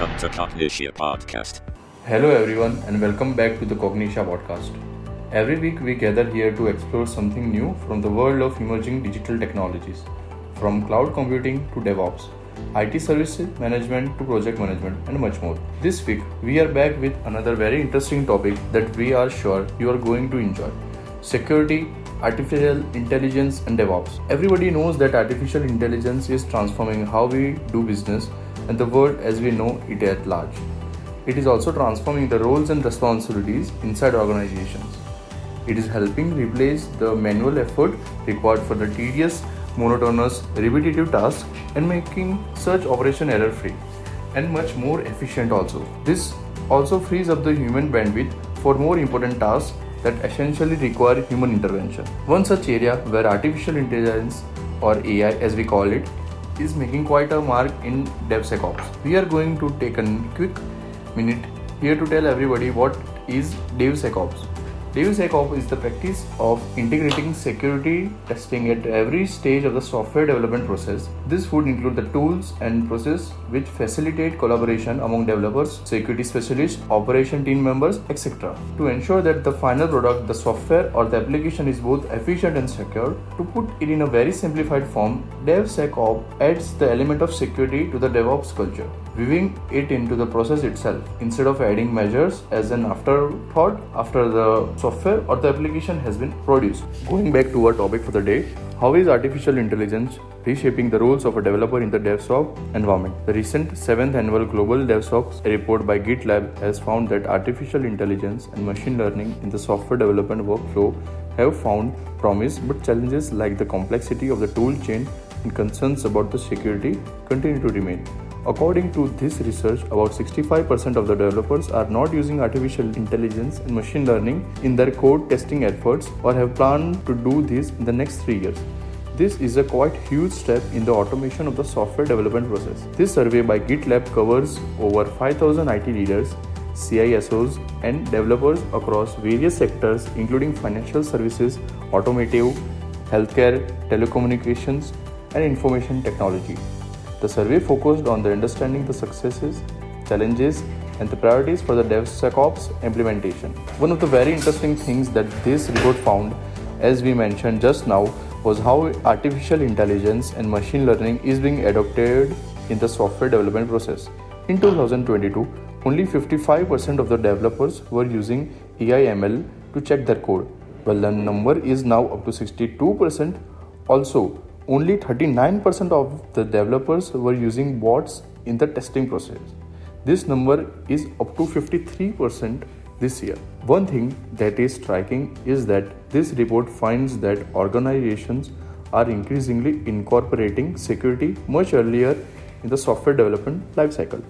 Welcome to Cognixia Podcast. Hello, everyone, and welcome back to the Cognixia podcast. Every week, we gather here to explore something new from the world of emerging digital technologies, from cloud computing to DevOps, IT service management to project management, and much more. This week, we are back with another very interesting topic that we are sure you are going to enjoy security, artificial intelligence, and DevOps. Everybody knows that artificial intelligence is transforming how we do business and the world as we know it at large. It is also transforming the roles and responsibilities inside organizations. It is helping replace the manual effort required for the tedious, monotonous, repetitive tasks and making such operation error free and much more efficient also. This also frees up the human bandwidth for more important tasks that essentially require human intervention. One such area where artificial intelligence or AI as we call it is making quite a mark in DevSecOps. We are going to take a quick minute here to tell everybody what is DevSecOps. DevSecOps is the practice of integrating security testing at every stage of the software development process. This would include the tools and process which facilitate collaboration among developers, security specialists, operation team members, etc. To ensure that the final product, the software or the application is both efficient and secure. To put it in a very simplified form, DevSecOps adds the element of security to the DevOps culture, weaving it into the process itself instead of adding measures as an afterthought after the software or the application has been produced. Going back to our topic for the day, how is artificial intelligence reshaping the roles of a developer in the DevSecOps environment? The recent 7th annual Global DevSecOps report by GitLab has found that artificial intelligence and machine learning in the software development workflow have found promise, but challenges like the complexity of the tool chain and concerns about the security continue to remain. According to this research, about 65% of the developers are not using artificial intelligence and machine learning in their code testing efforts or have planned to do this in the next three years. This is a quite huge step in the automation of the software development process. This survey by GitLab covers over 5000 IT leaders, CISOs, and developers across various sectors including financial services, automotive, healthcare, telecommunications, and information technology. The survey focused on the understanding the successes, challenges, and the priorities for the DevSecOps implementation. One of the very interesting things that this report found, as we mentioned just now, was how artificial intelligence and machine learning is being adopted in the software development process. In 2022, only 55% of the developers were using AI/ML to check their code, while the number is now up to 62%. Also, only 39% of the developers were using bots in the testing process. This number is up to 53% this year. One thing that is striking is that this report finds that organizations are increasingly incorporating security much earlier in the software development lifecycle.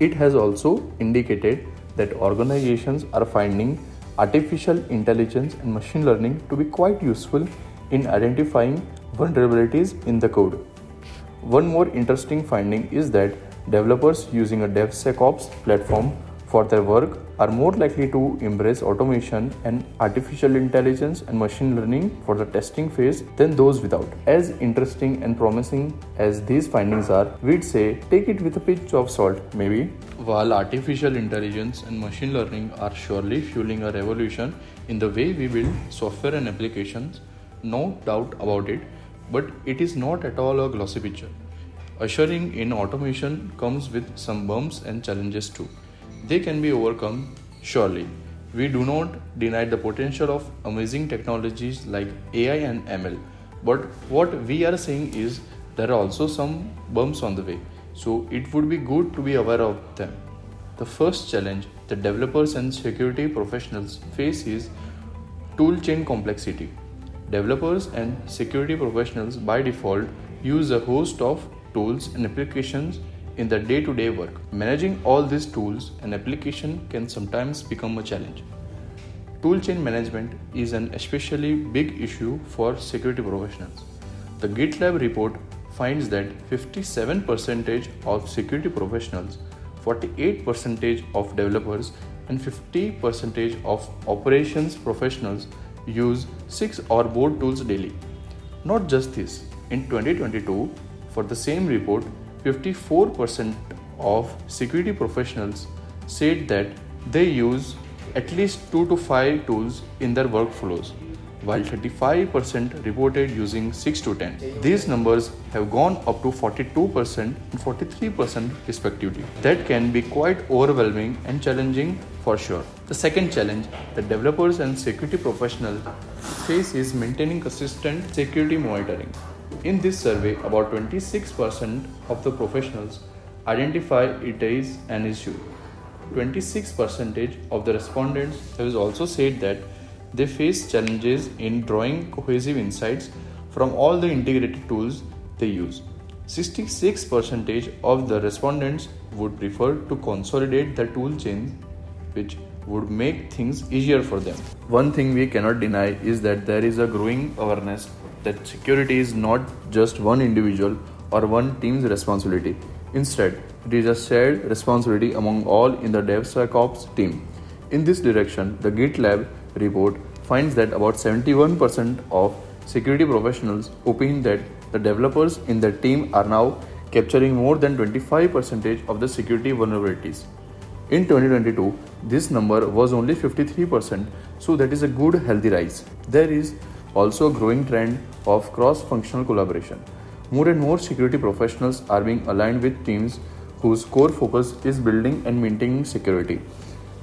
It has also indicated that organizations are finding artificial intelligence and machine learning to be quite useful in identifying vulnerabilities in the code. One more interesting finding is that developers using a DevSecOps platform for their work are more likely to embrace automation and artificial intelligence and machine learning for the testing phase than those without. As interesting and promising as these findings are, we'd say take it with a pinch of salt, maybe. While artificial intelligence and machine learning are surely fueling a revolution in the way we build software and applications, no doubt about it, but it is not at all a glossy picture. Ushering in automation comes with some bumps and challenges too. They can be overcome, surely. We do not deny the potential of amazing technologies like AI and ML, but what we are saying is there are also some bumps on the way, so it would be good to be aware of them. The first challenge that developers and security professionals face is toolchain complexity. Developers and security professionals by default use a host of tools and applications in their day to day work. Managing all these tools and applications can sometimes become a challenge. Toolchain management is an especially big issue for security professionals. The GitLab report finds that 57% of security professionals, 48% of developers, and 50% of operations professionals use 6 or more tools daily. Not just this, in 2022, for the same report, 54% of security professionals said that they use at least 2 to 5 tools in their workflows while 35% reported using 6 to 10. These numbers have gone up to 42% and 43% respectively. That can be quite overwhelming and challenging for sure. The second challenge that developers and security professionals face is maintaining consistent security monitoring. In this survey, about 26% of the professionals identify it as an issue. 26% of the respondents have also said that they face challenges in drawing cohesive insights from all the integrated tools they use. 66% of the respondents would prefer to consolidate the tool chain, which would make things easier for them. One thing we cannot deny is that there is a growing awareness that security is not just one individual or one team's responsibility. Instead, it is a shared responsibility among all in the DevSecOps team. In this direction, the GitLab report finds that about 71% of security professionals opine that the developers in their team are now capturing more than 25% of the security vulnerabilities. In 2022, this number was only 53%, so that is a good healthy rise. There is also a growing trend of cross functional collaboration. More and more security professionals are being aligned with teams whose core focus is building and maintaining security.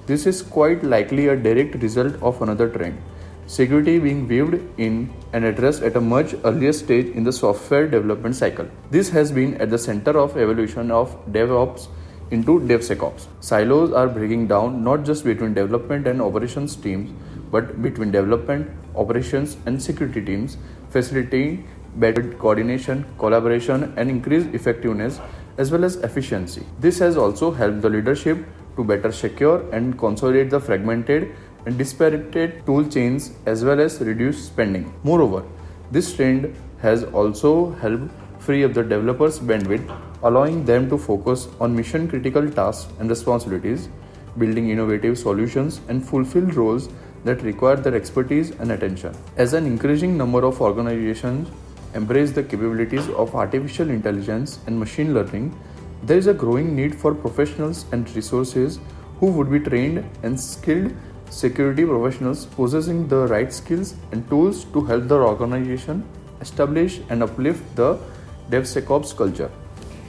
This is quite likely a direct result of another trend security being weaved in and addressed at a much earlier stage in the software development cycle. This has been at the center of evolution of DevOps into DevSecOps. Silos are breaking down not just between development and operations teams, but between development, operations, and security teams, facilitating better coordination, collaboration, and increased effectiveness as well as efficiency. This has also helped the leadership to better secure and consolidate the fragmented and disparate tool chains as well as reduce spending. Moreover, this trend has also helped free up the developers' bandwidth, allowing them to focus on mission critical tasks and responsibilities, building innovative solutions, and fulfill roles that require their expertise and attention. As an increasing number of organizations embrace the capabilities of artificial intelligence and machine learning, there is a growing need for professionals and resources who would be trained and skilled security professionals possessing the right skills and tools to help the organization establish and uplift the DevSecOps culture.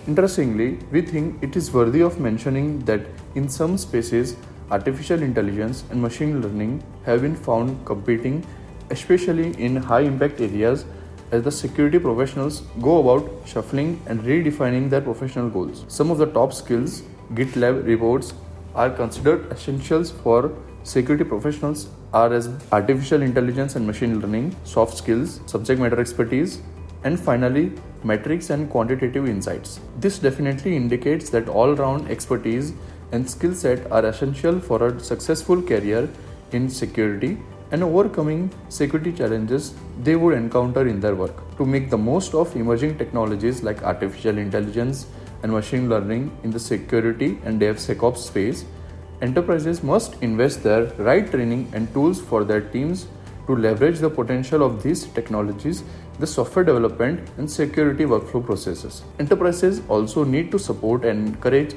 Interestingly, we think it is worthy of mentioning that in some spaces, artificial intelligence and machine learning have been found competing, especially in high impact areas as the security professionals go about shuffling and redefining their professional goals. Some of the top skills GitLab reports are considered essentials for security professionals are as artificial intelligence and machine learning, soft skills, subject matter expertise, and finally, metrics and quantitative insights. This definitely indicates that all round expertise and skill set are essential for a successful career in security and overcoming security challenges they would encounter in their work. To make the most of emerging technologies like artificial intelligence and machine learning in the security and DevSecOps space, enterprises must invest their right training and tools for their teams to leverage the potential of these technologies the software development and security workflow processes. Enterprises also need to support and encourage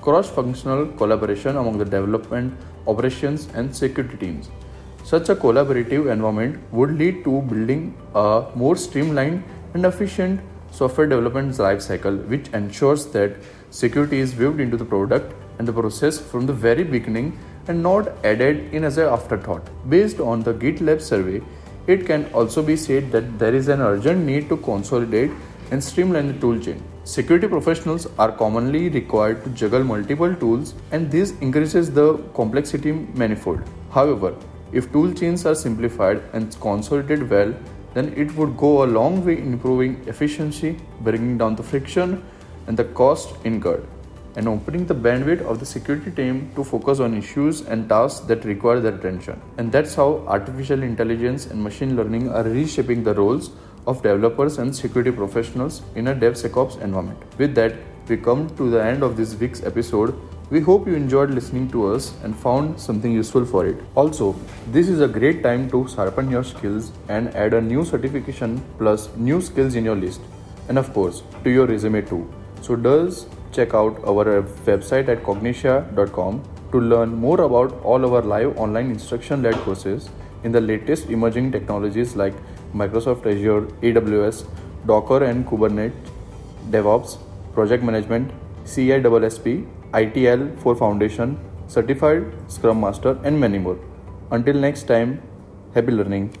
cross functional collaboration among the development, operations, and security teams. Such a collaborative environment would lead to building a more streamlined and efficient software development lifecycle, which ensures that security is weaved into the product and the process from the very beginning and not added in as an afterthought. Based on the GitLab survey, it can also be said that there is an urgent need to consolidate and streamline the toolchain. Security professionals are commonly required to juggle multiple tools and this increases the complexity manifold. However, if tool chains are simplified and consolidated well, then it would go a long way in improving efficiency, bringing down the friction and the cost incurred and opening the bandwidth of the security team to focus on issues and tasks that require their attention. And that's how artificial intelligence and machine learning are reshaping the roles of developers and security professionals in a DevSecOps environment. With that, we come to the end of this week's episode. We hope you enjoyed listening to us and found something useful for it. Also, this is a great time to sharpen your skills and add a new certification plus new skills in your list. And of course, to your resume too. So, does check out our website at cognixia.com to learn more about all our live online instruction led courses in the latest emerging technologies like Microsoft Azure, AWS, Docker and Kubernetes, DevOps, project management, CISSP, ITIL 4 Foundation, Certified Scrum Master, and many more. Until next time, happy learning.